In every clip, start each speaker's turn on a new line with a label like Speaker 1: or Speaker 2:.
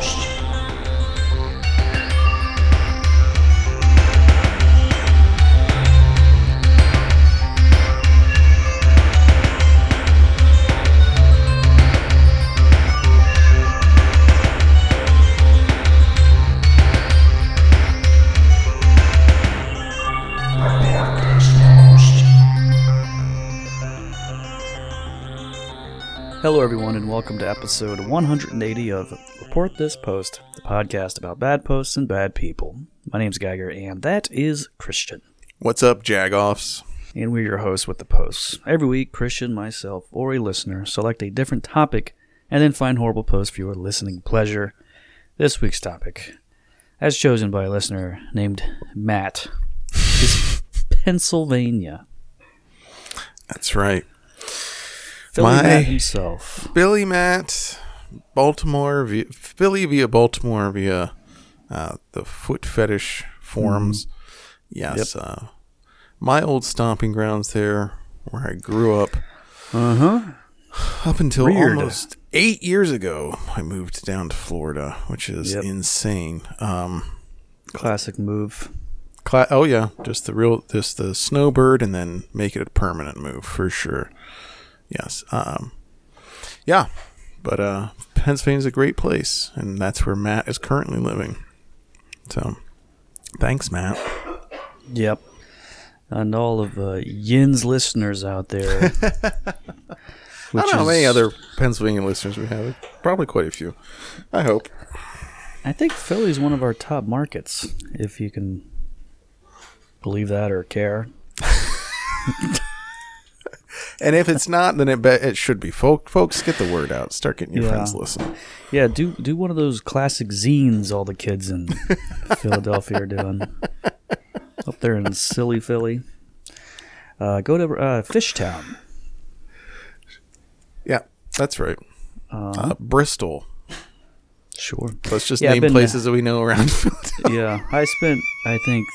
Speaker 1: host.
Speaker 2: Hello, everyone, and welcome to episode 180 of Report This Post, the podcast about bad posts and bad people. My name's Geiger, and that is Christian.
Speaker 3: What's up, Jagoffs?
Speaker 2: And we're your hosts with the posts. Every week, Christian, myself, or a listener select a different topic and then find horrible posts for your listening pleasure. This week's topic, as chosen by a listener named Matt, is Pennsylvania.
Speaker 3: That's right.
Speaker 2: Philly
Speaker 3: My-
Speaker 2: Matt himself.
Speaker 3: Billy Matt, Baltimore, via, Philly via Baltimore via uh, the foot fetish forums. Yes. Uh, my old stomping grounds there where I grew up.
Speaker 2: Uh huh.
Speaker 3: Up until
Speaker 2: Weird.
Speaker 3: almost eight years ago, I moved down to Florida, which is
Speaker 2: Yep.
Speaker 3: insane. Um,
Speaker 2: Classic move.
Speaker 3: Cla- oh yeah, just the real, just the snowbird, and then make it a permanent move for sure. Yes. Um, yeah, but uh, Pennsylvania's a great place, and that's where Matt is currently living. So, thanks, Matt.
Speaker 2: Yep. And all of uh, Yin's listeners out there.
Speaker 3: I don't know how many other Pennsylvania listeners we have. Probably quite a few. I hope.
Speaker 2: I think Philly's one of our top markets, if you can believe that or care.
Speaker 3: And if it's not, then it be- it should be. Folk, folks, get the word out. Start getting your
Speaker 2: Yeah.
Speaker 3: friends to listen.
Speaker 2: Yeah, do do one of those classic zines all the kids in Philadelphia are doing. Up there in silly Philly. Uh, go to uh, Fishtown.
Speaker 3: Yeah, that's right.
Speaker 2: Uh,
Speaker 3: Uh, Bristol.
Speaker 2: sure.
Speaker 3: Let's just
Speaker 2: Yeah,
Speaker 3: name
Speaker 2: been-
Speaker 3: places that we know around. Philadelphia.
Speaker 2: yeah, I spent I think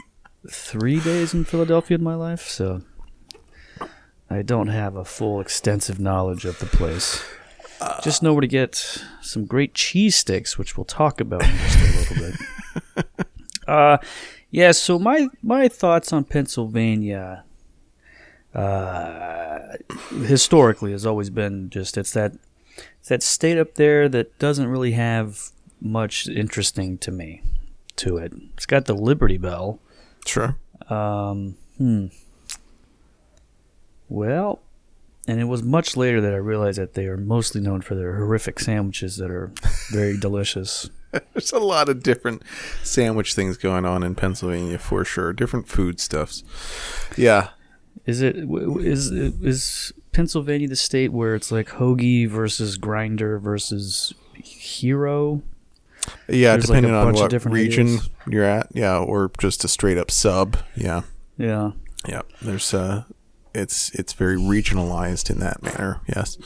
Speaker 2: three days in Philadelphia in my life, so I don't have a full extensive knowledge of the place. just know where to get some great cheesesteaks, which we'll talk about in just a little bit. uh, yeah. So my my thoughts on Pennsylvania, uh, historically, has always been just it's that it's that state up there that doesn't really have much interesting to me to it. It's got the Liberty Bell.
Speaker 3: sure.
Speaker 2: Um, hmm. Well, and it was much later that I realized that they are mostly known for their horrific sandwiches that are very delicious.
Speaker 3: There's a lot of different sandwich things going on in Pennsylvania for sure. Different food stuffs. Yeah.
Speaker 2: Is it is is Pennsylvania the state where it's like hoagie versus grinder versus hero?
Speaker 3: Yeah,
Speaker 2: There's like
Speaker 3: depending on
Speaker 2: bunch
Speaker 3: what region
Speaker 2: ideas.
Speaker 3: you're at. Yeah, or just a straight up sub. Yeah.
Speaker 2: Yeah.
Speaker 3: Yeah. There's uh it's it's very regionalized in that manner. Yes.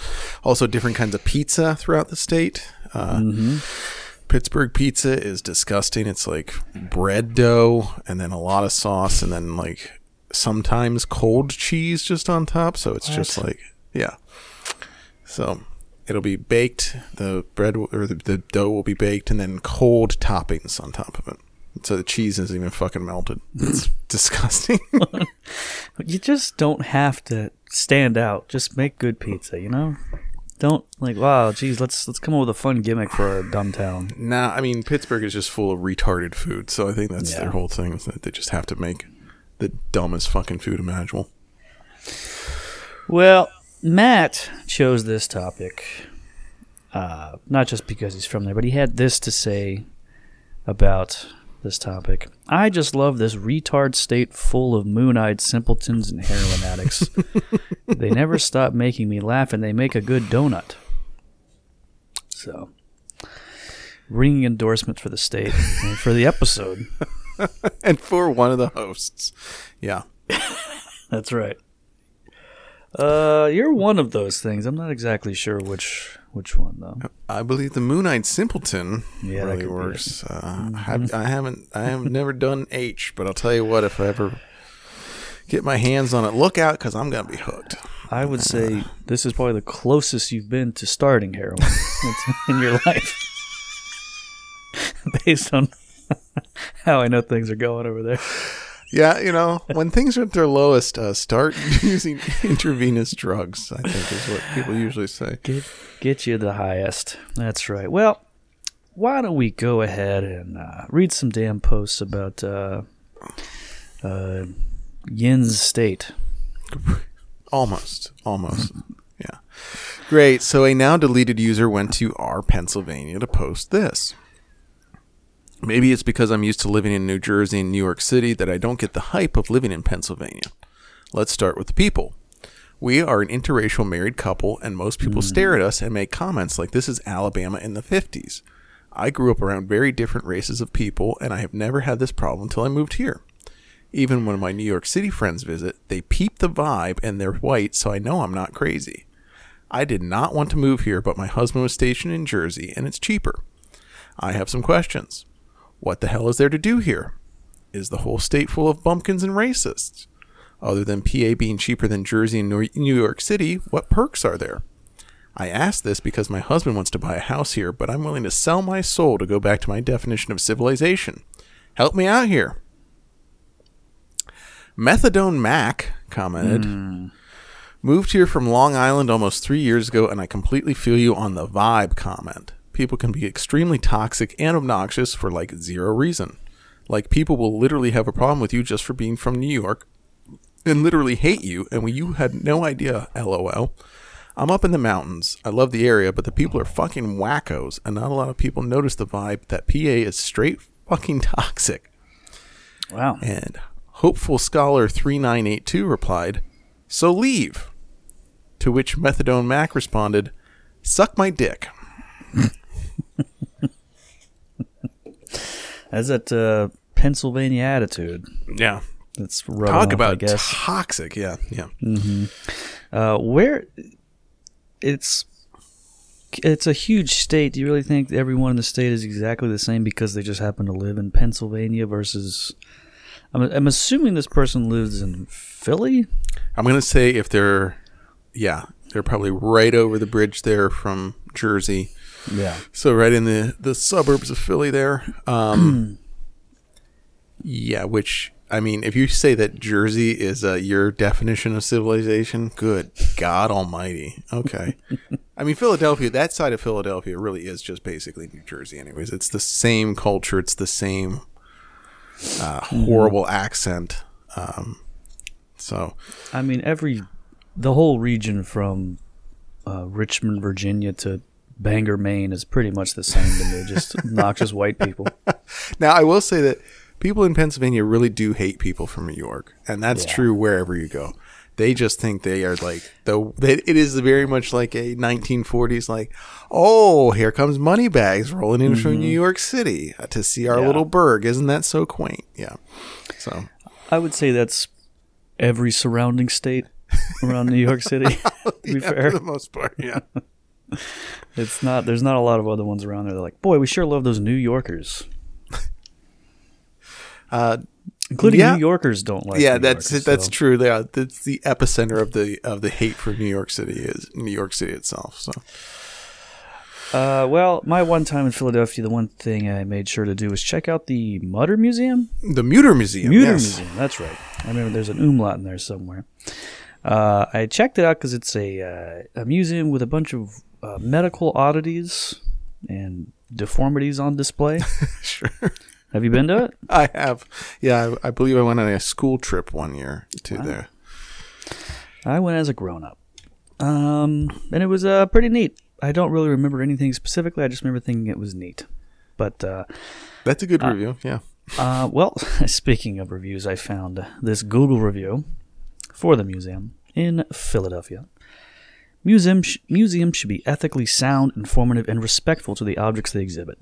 Speaker 3: Also different kinds of pizza throughout the state. Uh
Speaker 2: hmm
Speaker 3: Pittsburgh pizza is disgusting. It's like bread dough and then a lot of sauce and then like sometimes cold cheese just on top. So it's just like, yeah. So it'll be baked. The bread or the, the dough will be baked and then cold toppings on top of it. So the cheese isn't even fucking melted. It's disgusting.
Speaker 2: You just don't have to stand out. Just make good pizza, you know? Don't like, wow, geez, let's let's come up with a fun gimmick for a dumb town.
Speaker 3: nah, I mean Pittsburgh is just full of retarded food. So I think that's
Speaker 2: Yeah.
Speaker 3: their whole thing is that they just have to make the dumbest fucking food imaginable.
Speaker 2: Well, Matt chose this topic, uh, not just because he's from there, but he had this to say about this topic. I just love this retard state full of moon-eyed simpletons and heroin addicts. they never stop making me laugh, and they make a good donut. So, ringing endorsement for the state and for the episode.
Speaker 3: and for one of the hosts. Yeah.
Speaker 2: That's right. Uh, you're one of those things. I'm not exactly sure which which one though.
Speaker 3: I believe the Moonite Simpleton
Speaker 2: Yeah,
Speaker 3: really
Speaker 2: could be it.
Speaker 3: works. Uh, I, have, I haven't, I have never done H, but I'll tell you what, if I ever get my hands on it, look out because I'm gonna be hooked.
Speaker 2: I would say this is probably the closest you've been to starting heroin in your life. based on how I know things are going over there.
Speaker 3: Yeah, you know, when things are at their lowest, uh, start using intravenous drugs. I think is what people usually say.
Speaker 2: Get get you the highest. That's right. Well, why don't we go ahead and uh, read some damn posts about uh, uh, Yin's state?
Speaker 3: Almost, almost. Yeah. Great. So a now deleted user went to our Pennsylvania to post this. Maybe it's because I'm used to living in New Jersey and New York City that I don't get the hype of living in Pennsylvania. Let's start with the people. We are an interracial married couple, and most people hmm. stare at us and make comments like this is Alabama in the 50s. I grew up around very different races of people, and I have never had this problem until I moved here. Even when my New York City friends visit, they peep the vibe and they're white, so I know I'm not crazy. I did not want to move here, but my husband was stationed in Jersey, and it's cheaper. I have some questions. What the hell is there to do here? Is the whole state full of bumpkins and racists? Other than PA being cheaper than Jersey and New York City, what perks are there? I ask this because my husband wants to buy a house here, but I'm willing to sell my soul to go back to my definition of civilization. Help me out here. Methadone Mac commented, hmm. Moved here from Long Island almost three years ago, and I completely feel you on the vibe comment. People can be extremely toxic and obnoxious for like zero reason. Like, people will literally have a problem with you just for being from New York and literally hate you, and when you had no idea, lol. I'm up in the mountains. I love the area, but the people are fucking wackos, and not a lot of people notice the vibe that PA is straight fucking toxic.
Speaker 2: Wow.
Speaker 3: And Hopeful Scholar 3982 replied, So leave. To which Methadone Mac responded, Suck my dick.
Speaker 2: That's that uh, Pennsylvania attitude.
Speaker 3: Yeah.
Speaker 2: That's
Speaker 3: Talk
Speaker 2: off,
Speaker 3: about toxic. Yeah. Yeah.
Speaker 2: Uh, where it's it's a huge state. Do you really think everyone in the state is exactly the same because they just happen to live in Pennsylvania versus? I'm, I'm assuming this person lives in Philly.
Speaker 3: I'm going to say if they're, yeah, they're probably right over the bridge there from Jersey.
Speaker 2: Yeah.
Speaker 3: So right in the the suburbs of Philly there. Um Yeah, which I mean, if you say that Jersey is uh, your definition of civilization, good God Almighty. Okay, I mean Philadelphia. That side of Philadelphia really is just basically New Jersey. Anyways, it's the same culture. It's the same uh, horrible accent. Um, so
Speaker 2: I mean, every the whole region from uh, Richmond, Virginia to Bangor, Maine is pretty much the same to me. Just obnoxious white people.
Speaker 3: Now, I will say that people in Pennsylvania really do hate people from New York, and that's
Speaker 2: Yeah.
Speaker 3: true wherever you go. They just think they are like the. They, it is very much like a 1940s, like, oh, here comes money bags rolling in from New York City to see our
Speaker 2: Mm-hmm. Yeah.
Speaker 3: little burg. Isn't that so quaint? Yeah. So
Speaker 2: I would say that's every surrounding state around New York City. to be
Speaker 3: yeah,
Speaker 2: fair,
Speaker 3: for the most part, yeah.
Speaker 2: it's not. There's not a lot of other ones around there. They're like, boy, we sure love those New Yorkers.
Speaker 3: Uh,
Speaker 2: Including
Speaker 3: Yeah.
Speaker 2: New Yorkers don't like.
Speaker 3: yeah,
Speaker 2: New
Speaker 3: that's
Speaker 2: Yorkers,
Speaker 3: that's
Speaker 2: so-
Speaker 3: true. Yeah, that's the epicenter of the of the hate for New York City is New York City itself. So
Speaker 2: Uh, well, my one time in Philadelphia, the one thing I made sure to do was check out the Mütter Museum.
Speaker 3: the Mütter Museum.
Speaker 2: Mütter
Speaker 3: yes.
Speaker 2: Museum. That's right. I remember there's an umlaut in there somewhere. Uh, I checked it out because it's a uh, a museum with a bunch of uh, medical oddities and deformities on display.
Speaker 3: Sure.
Speaker 2: Have you been to it?
Speaker 3: I have. Yeah, I, I believe I went on a school trip one year to there.
Speaker 2: I went as a grown up, um, and it was uh, pretty neat. I don't really remember anything specifically. I just remember thinking it was neat. But uh,
Speaker 3: That's a good review. Yeah.
Speaker 2: Uh, well, speaking of reviews, I found this Google review for the museum in Philadelphia. Museum sh- museums should be ethically sound, informative, and respectful to the objects they exhibit.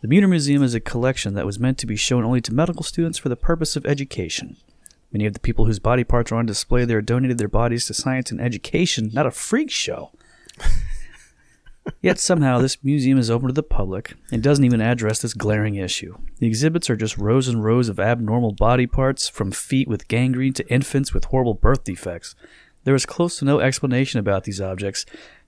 Speaker 2: The Mütter Museum is a collection that was meant to be shown only to medical students for the purpose of education. Many of the people whose body parts are on display there donated their bodies to science and education, not a freak show. Yet somehow this museum is open to the public and doesn't even address this glaring issue. The exhibits are just rows and rows of abnormal body parts, from feet with gangrene to infants with horrible birth defects. There is close to no explanation about these objects.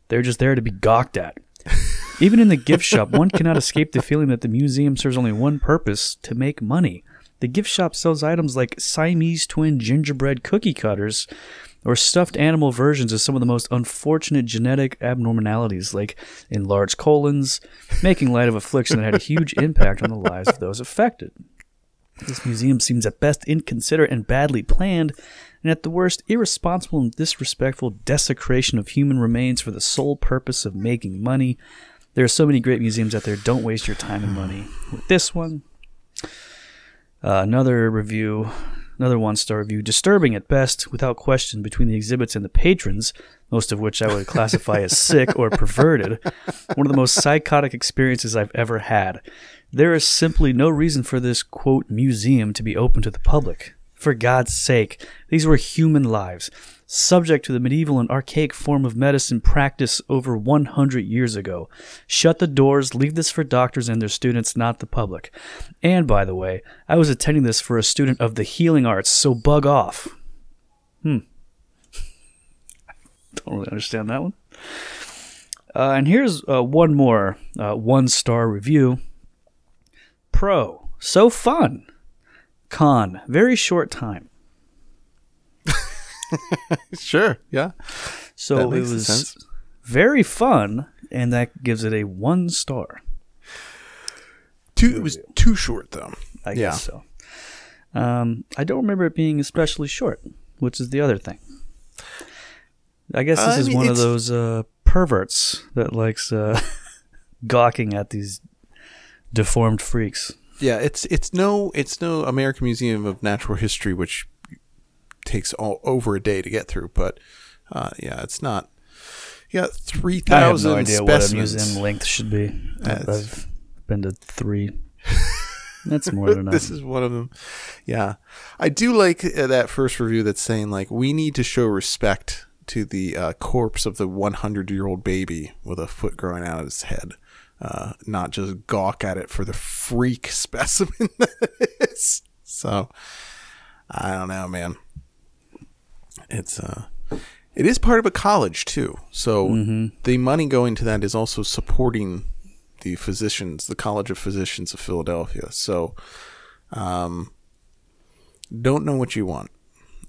Speaker 2: They're just there to be gawked at. Even in the gift shop, one cannot escape the feeling that the museum serves only one purpose to make money. The gift shop sells items like Siamese twin gingerbread cookie cutters or stuffed animal versions of some of the most unfortunate genetic abnormalities, like enlarged colons, making light of affliction that had a huge impact on the lives of those affected. This museum seems at best inconsiderate and badly planned, and at the worst, irresponsible and disrespectful desecration of human remains for the sole purpose of making money. There are so many great museums out there. Don't waste your time and money with this one. Uh, another review, another one star review, disturbing at best, without question, between the exhibits and the patrons, most of which I would classify as sick or perverted. One of the most psychotic experiences I've ever had. There is simply no reason for this, quote, museum to be open to the public. For God's sake, these were human lives, subject to the medieval and archaic form of medicine practiced over 100 years ago. Shut the doors, leave this for doctors and their students, not the public. And by the way, I was attending this for a student of the healing arts, so bug off. Hmm. Don't really understand that one. Uh, and here's uh, one more uh, one star review. Pro, so fun. Con, very short time.
Speaker 3: Sure. Yeah.
Speaker 2: So it was
Speaker 3: sense.
Speaker 2: very fun, and that gives it a one star.
Speaker 3: Too. It was too short though.
Speaker 2: I
Speaker 3: Yeah.
Speaker 2: guess so. Um, I don't remember it being especially short, which is the other thing. I guess this
Speaker 3: I
Speaker 2: is
Speaker 3: mean,
Speaker 2: one of those uh, perverts that likes uh, gawking at these deformed freaks.
Speaker 3: Yeah. It's it's no it's no American Museum of Natural History, which takes all over a day to get through. But uh, yeah, it's not. Yeah, three thousand.
Speaker 2: I have no idea what a museum length should be.
Speaker 3: That's-
Speaker 2: I've been to three. That's more than enough.
Speaker 3: this is one of them. Yeah, I do like uh, that first review that's saying like we need to show respect to the uh, corpse of the 100 year old baby with a foot growing out of his head, uh, not just gawk at it for the freak specimen that it is. So I don't know, man. It's uh, it is part of a college too, so the money going to that is also supporting the physicians, the College of Physicians of Philadelphia. So, um, don't know what you want.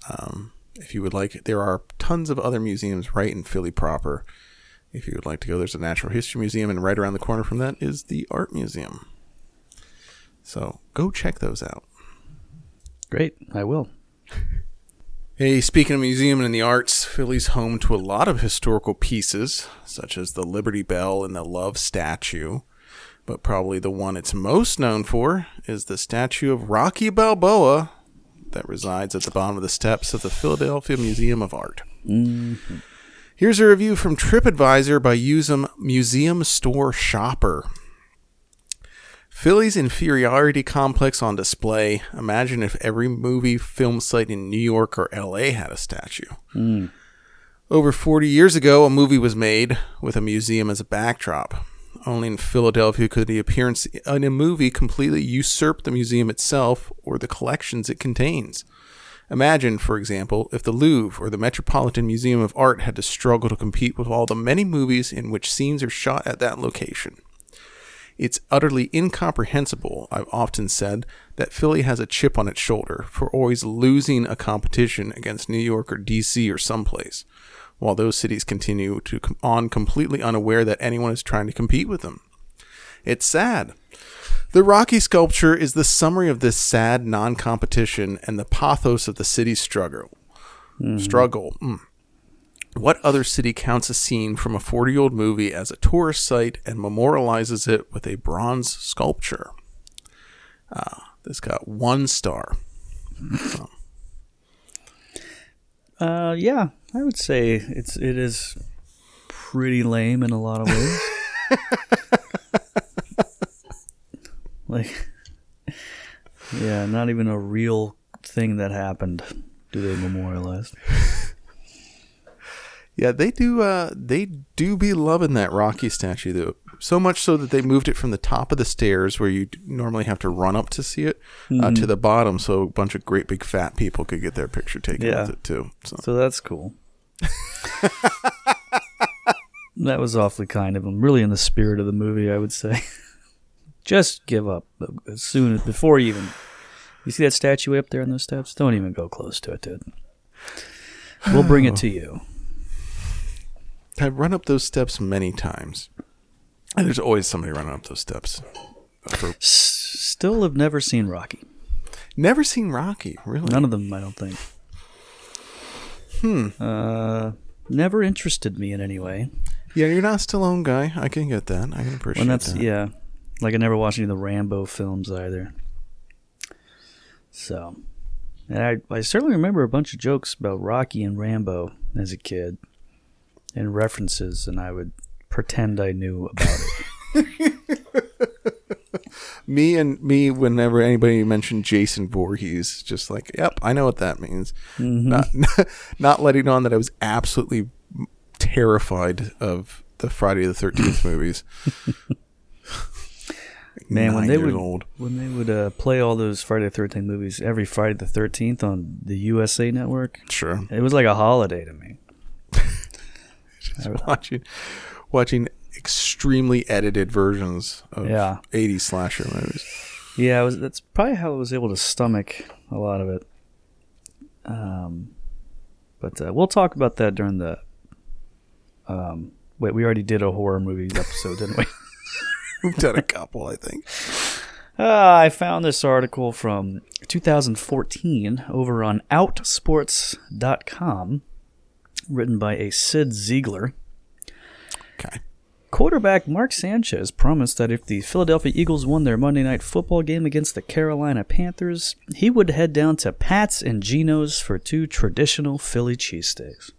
Speaker 3: Um, if you would like, there are tons of other museums right in Philly proper. If you would like to go, there's a Natural History Museum, and right around the corner from that is the Art Museum. So go check those out.
Speaker 2: Great, I will.
Speaker 3: Hey, speaking of museum and the arts, Philly's home to a lot of historical pieces, such as the Liberty Bell and the Love Statue. But probably the one it's most known for is the statue of Rocky Balboa that resides at the bottom of the steps of the Philadelphia Museum of Art. Mm-hmm. Here's a review from TripAdvisor by Usum Museum Store Shopper. Philly's inferiority complex on display. Imagine if every movie film site in New York or LA had a statue. Hmm. Over 40 years ago, a movie was made with a museum as a backdrop. Only in Philadelphia could the appearance in a movie completely usurp the museum itself or the collections it contains. Imagine, for example, if the Louvre or the Metropolitan Museum of Art had to struggle to compete with all the many movies in which scenes are shot at that location. It's utterly incomprehensible, I've often said, that Philly has a chip on its shoulder for always losing a competition against New York or DC or someplace, while those cities continue to come on completely unaware that anyone is trying to compete with them. It's sad. The Rocky sculpture is the summary of this sad non competition and the pathos of the city's struggle. Struggle. Mm. What other city counts a scene from a 40 year old movie as a tourist site and memorializes it with a bronze sculpture? Uh, this got one star.
Speaker 2: Uh, yeah, I would say it's it is pretty lame in a lot of ways. like, yeah, not even a real thing that happened. Do they memorialize?
Speaker 3: Yeah, they do. Uh, they do be loving that Rocky statue, though. So much so that they moved it from the top of the stairs, where you normally have to run up to see it, uh, to the bottom, so a bunch of great big fat people could get their picture taken
Speaker 2: Yeah.
Speaker 3: with it too. So
Speaker 2: So that's cool. That was awfully kind of him. Really in the spirit of the movie, I would say. Just give up as soon as before you even. You see that statue up there on those steps? Don't even go close to it, dude. We'll bring it to you.
Speaker 3: I've run up those steps many times. And there's always somebody running up those steps. For,
Speaker 2: still have never seen Rocky.
Speaker 3: never seen Rocky, really.
Speaker 2: None of them, I don't think. Hmm. Uh, never interested me in any way.
Speaker 3: yeah, you're not a Stallone guy. I can get that. I can appreciate
Speaker 2: When that's
Speaker 3: that.
Speaker 2: yeah, like I never watched any of the Rambo films either. So, and I I certainly remember a bunch of jokes about Rocky and Rambo as a kid, and references, and I would pretend I knew about it.
Speaker 3: Me and me, whenever anybody mentioned Jason Voorhees, just like, yep, I know what that means.
Speaker 2: Mm-hmm.
Speaker 3: Not, not letting on that I was absolutely terrified of the Friday the Thirteenth movies.
Speaker 2: Man, when they would
Speaker 3: old.
Speaker 2: when they would uh, play all those Friday the Thirteenth movies every Friday the Thirteenth on the USA Network,
Speaker 3: sure,
Speaker 2: it was like a holiday to me.
Speaker 3: watching watching extremely edited versions of
Speaker 2: Yeah.
Speaker 3: 80s slasher movies.
Speaker 2: Yeah, was, that's probably how I was able to stomach a lot of it. Um, but uh, we'll talk about that during the. Um, wait, we already did a horror movies episode, didn't we?
Speaker 3: We've done a couple, I think.
Speaker 2: Uh, I found this article from 2014 over on Outsports.com, written by a Cyd Zeigler.
Speaker 3: Okay.
Speaker 2: Quarterback Mark Sanchez promised that if the Philadelphia Eagles won their Monday night football game against the Carolina Panthers, he would head down to Pat's and Geno's for two traditional Philly cheesesteaks.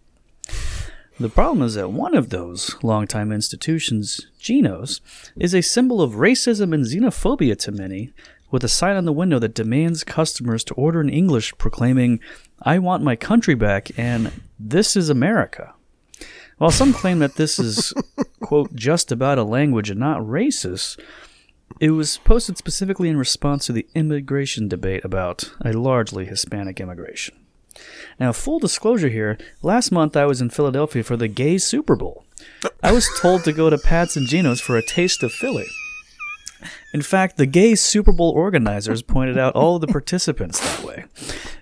Speaker 2: The problem is that one of those longtime institutions, Geno's, is a symbol of racism and xenophobia to many, with a sign on the window that demands customers to order in English proclaiming, I want my country back and this is America. While some claim that this is, quote, just about a language and not racist, it was posted specifically in response to the immigration debate about a largely Hispanic immigration. Now, full disclosure here, last month I was in Philadelphia for the gay Super Bowl. I was told to go to Pat's and Geno's for a taste of Philly. In fact, the gay Super Bowl organizers pointed out all the participants that way.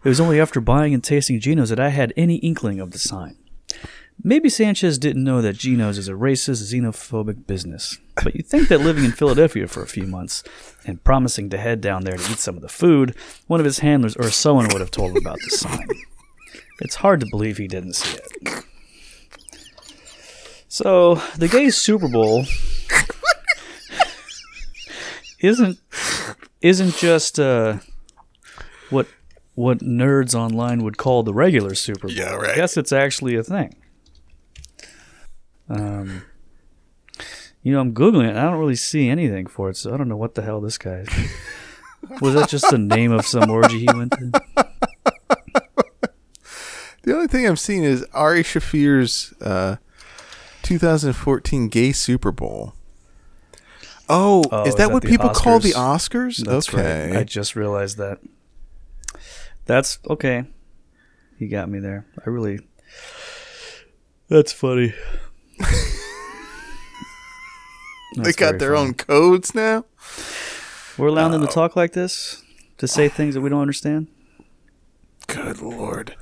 Speaker 2: It was only after buying and tasting Geno's that I had any inkling of the sign. Maybe Sanchez didn't know that Geno's is a racist, xenophobic business. But you'd think that living in Philadelphia for a few months and promising to head down there to eat some of the food, one of his handlers or someone would have told him about the sign. It's hard to believe he didn't see it. So, the gay Super Bowl isn't isn't just uh, what what nerds online would call the regular Super Bowl.
Speaker 3: Yeah, right.
Speaker 2: I guess it's actually a thing. Um, you know, I'm googling it. And I don't really see anything for it, so I don't know what the hell this guy. Is. Was that just the name of some orgy he went to?
Speaker 3: The only thing I'm seeing is Ari Shaffir's uh, 2014 Gay Super Bowl. Oh,
Speaker 2: Oh,
Speaker 3: is
Speaker 2: is
Speaker 3: that
Speaker 2: that
Speaker 3: what
Speaker 2: the
Speaker 3: people call the
Speaker 2: Oscars?
Speaker 3: Oscars?
Speaker 2: That's
Speaker 3: okay.
Speaker 2: right. I just realized that. That's okay. He got me there. I really. That's funny.
Speaker 3: they
Speaker 2: That's
Speaker 3: got their
Speaker 2: funny.
Speaker 3: own codes now.
Speaker 2: We're allowing them to talk like this, to say things that we don't understand.
Speaker 3: Good lord.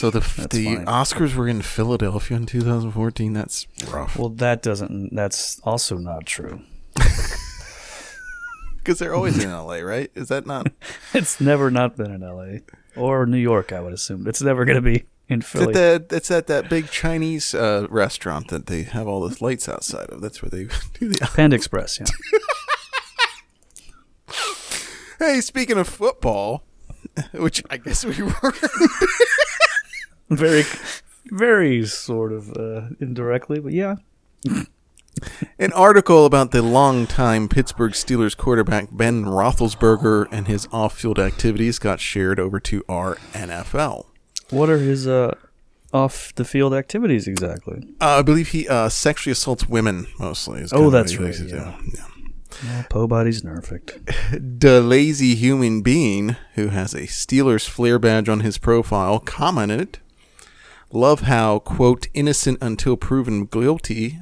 Speaker 3: So the
Speaker 2: That's
Speaker 3: the
Speaker 2: fine.
Speaker 3: Oscars were in Philadelphia in 2014. That's rough
Speaker 2: Well, that doesn't. That's also not true.
Speaker 3: because they're always in LA, right? Is that not?
Speaker 2: It's never not been in L.A. or New York. I would assume it's never going to be in
Speaker 3: It's
Speaker 2: Philly.
Speaker 3: at that, it's at that big Chinese uh, restaurant that they have all those lights outside of. That's where they do the.
Speaker 2: Panda Express. Yeah.
Speaker 3: Hey, speaking of football, which I guess we were.
Speaker 2: Very, very sort of uh, indirectly, but yeah.
Speaker 3: An article about the longtime Pittsburgh Steelers quarterback Ben Roethlisberger and his off-field activities got shared over to our NFL.
Speaker 2: What are his uh, off the field activities exactly?
Speaker 3: Uh, I believe he uh, sexually assaults women mostly.
Speaker 2: Oh,
Speaker 3: kind of what
Speaker 2: that's right, yeah.
Speaker 3: yeah.
Speaker 2: Poe body's perfect.
Speaker 3: The lazy human being who has a Steelers flair badge on his profile commented, "Love how quote innocent until proven guilty."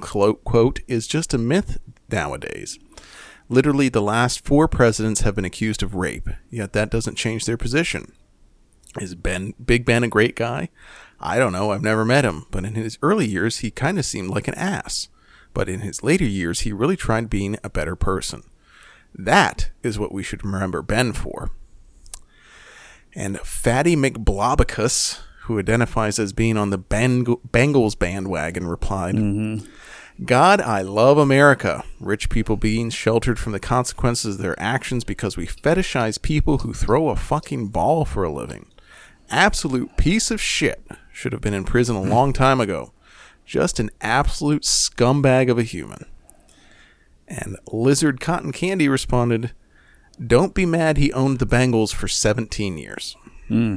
Speaker 3: quote, quote, is just a myth nowadays. Literally, the last four presidents have been accused of rape, yet that doesn't change their position. Is Ben Big Ben a great guy? I don't know. I've never met him, but in his early years, he kind of seemed like an ass. But in his later years, he really tried being a better person. That is what we should remember Ben for. And Fatty McBlobicus, who identifies as being on the Bengals bandwagon, replied, God, I love America. Rich people being sheltered from the consequences of their actions because we fetishize people who throw a fucking ball for a living. Absolute piece of shit. Should have been in prison a long time ago. Just an absolute scumbag of a human. And Lizard Cotton Candy responded, Don't be mad he owned the Bengals for 17 years. Hmm.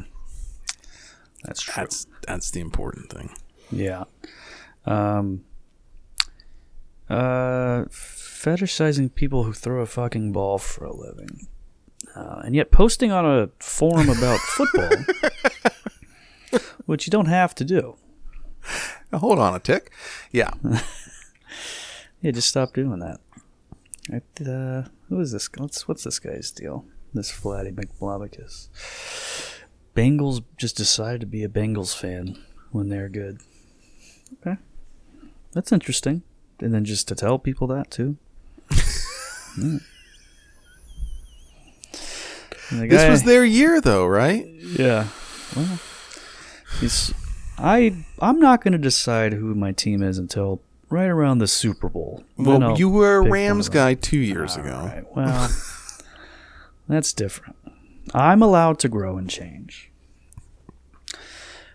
Speaker 2: That's true.
Speaker 3: That's that's the important thing.
Speaker 2: Yeah. Um. Uh, fetishizing people who throw a fucking ball for a living, uh, and yet posting on a forum about football, which you don't have to do.
Speaker 3: Now, hold on a tick. Yeah.
Speaker 2: Yeah, just stop doing that. Uh, who is this? What's what's this guy's deal? This Flatty McBlobicus. Bengals just decided to be a Bengals fan when they're good. Okay, that's interesting. And then just to tell people that too. Hmm. And the
Speaker 3: This was their year, though, right?
Speaker 2: yeah. Well. I I'm not going to decide who my team is until right around the Super Bowl.
Speaker 3: Well, you were a Rams guy two years
Speaker 2: All
Speaker 3: ago.
Speaker 2: right, Well, that's different. I'm allowed to grow and change.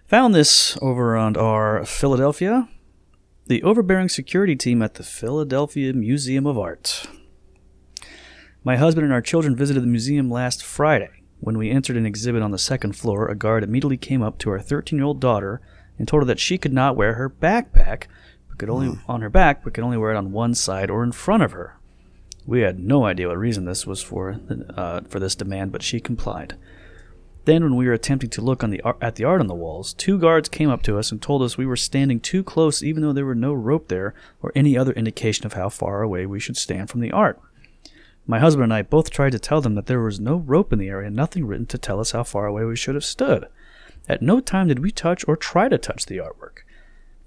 Speaker 2: Found this over on our Philadelphia, the overbearing security team at the Philadelphia Museum of Art. My husband and our children visited the museum last Friday. When we entered an exhibit on the second floor, a guard immediately came up to our 13 year old daughter and told her that she could not wear her backpack, but could only hmm. on her back, but could only wear it on one side or in front of her. We had no idea what reason this was for uh, for this demand, but she complied. Then, when we were attempting to look the ar- at the art on the walls, two guards came up to us and told us we were standing too close, even though there were no rope there or any other indication of how far away we should stand from the art. My husband and I both tried to tell them that there was no rope in the area, and nothing written to tell us how far away we should have stood. At no time did we touch or try to touch the artwork.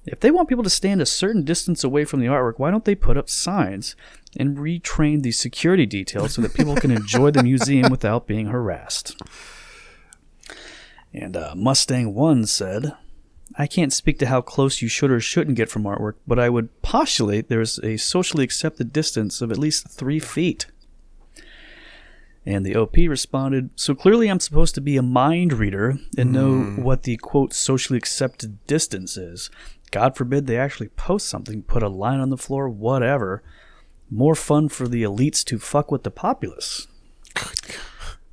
Speaker 2: If they want people to stand a certain distance away from the artwork, why don't they put up signs and retrain the security details so that people can enjoy the museum without being harassed? And uh, Mustang One said, "I can't speak to how close you should or shouldn't get from artwork, but I would postulate there's a socially accepted distance of at least three feet." And the OP responded, So clearly I'm supposed to be a mind reader and know what the quote socially accepted distance is. God forbid they actually post something, put a line on the floor, whatever. More fun for the elites to fuck with the populace.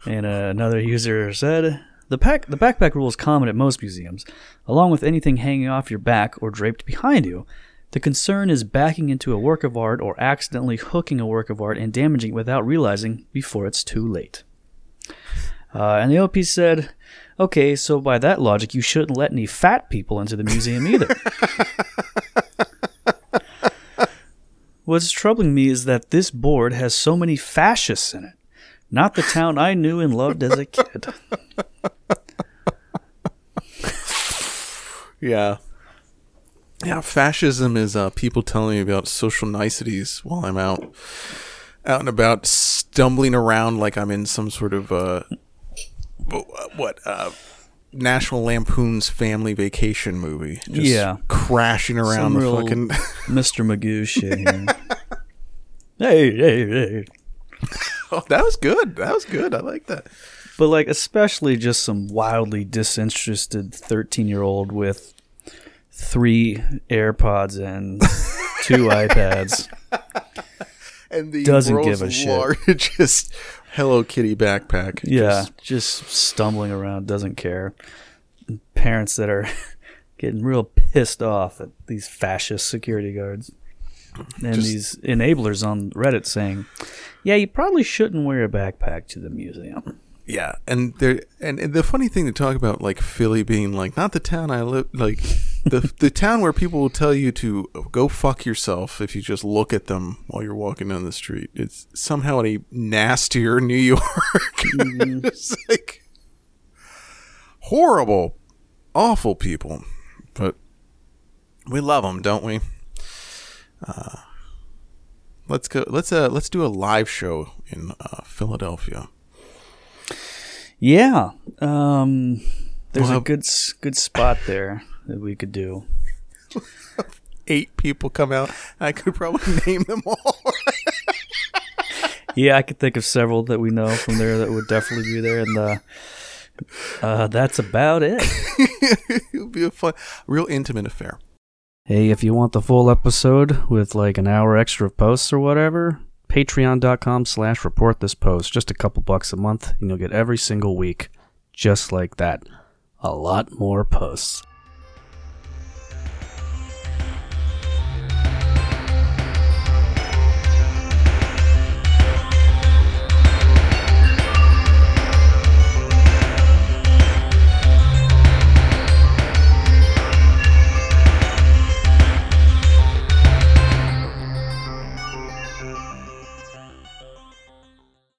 Speaker 2: And uh, another user said, the, pack, the backpack rule is common at most museums, along with anything hanging off your back or draped behind you. The concern is backing into a work of art or accidentally hooking a work of art and damaging it without realizing before it's too late. Uh, and the OP said, okay, so by that logic, you shouldn't let any fat people into the museum either. What's troubling me is that this board has so many fascists in it. Not the town I knew and loved as a kid.
Speaker 3: Yeah. Yeah, fascism is uh, people telling me about social niceties while I'm out, out and about, stumbling around like I'm in some sort of uh, what uh, National Lampoon's Family Vacation movie. Just
Speaker 2: Yeah.
Speaker 3: crashing around
Speaker 2: Some
Speaker 3: the fucking.
Speaker 2: Mr. Magoo shit hey, hey, hey.
Speaker 3: oh, that was good. That was good. I like that.
Speaker 2: But like especially just some wildly disinterested 13-year-old with three AirPods and two iPads.
Speaker 3: And the
Speaker 2: Doesn't give a shit.
Speaker 3: Hello Kitty backpack.
Speaker 2: Yeah,
Speaker 3: Just-
Speaker 2: just stumbling around, doesn't care. Parents that are getting real pissed off at these fascist security guards. And
Speaker 3: Just-
Speaker 2: these enablers on Reddit saying, "Yeah, you probably shouldn't wear a backpack to the museum."
Speaker 3: Yeah, and there and, and the funny thing to talk about like Philly being like not the town I live like the the town where people will tell you to go fuck yourself if you just look at them while you're walking down the street. It's somehow a nastier New York. it's like horrible, awful people, but we love them, don't we? Uh, let's go. Let's uh, let's do a live show in uh, Philadelphia.
Speaker 2: Yeah. Um, there's
Speaker 3: Well,
Speaker 2: a good good spot there that we could do.
Speaker 3: Eight people come out. I could probably name them all.
Speaker 2: Yeah, I could think of several that we know from there that would definitely be there, and uh, uh, that's about it.
Speaker 3: it would be a fun, real intimate affair.
Speaker 2: Hey, if you want the full episode with like an hour extra of posts or whatever, patreon.com slash report this post. Just a couple bucks a month, and you'll get every single week just like that. A lot more posts.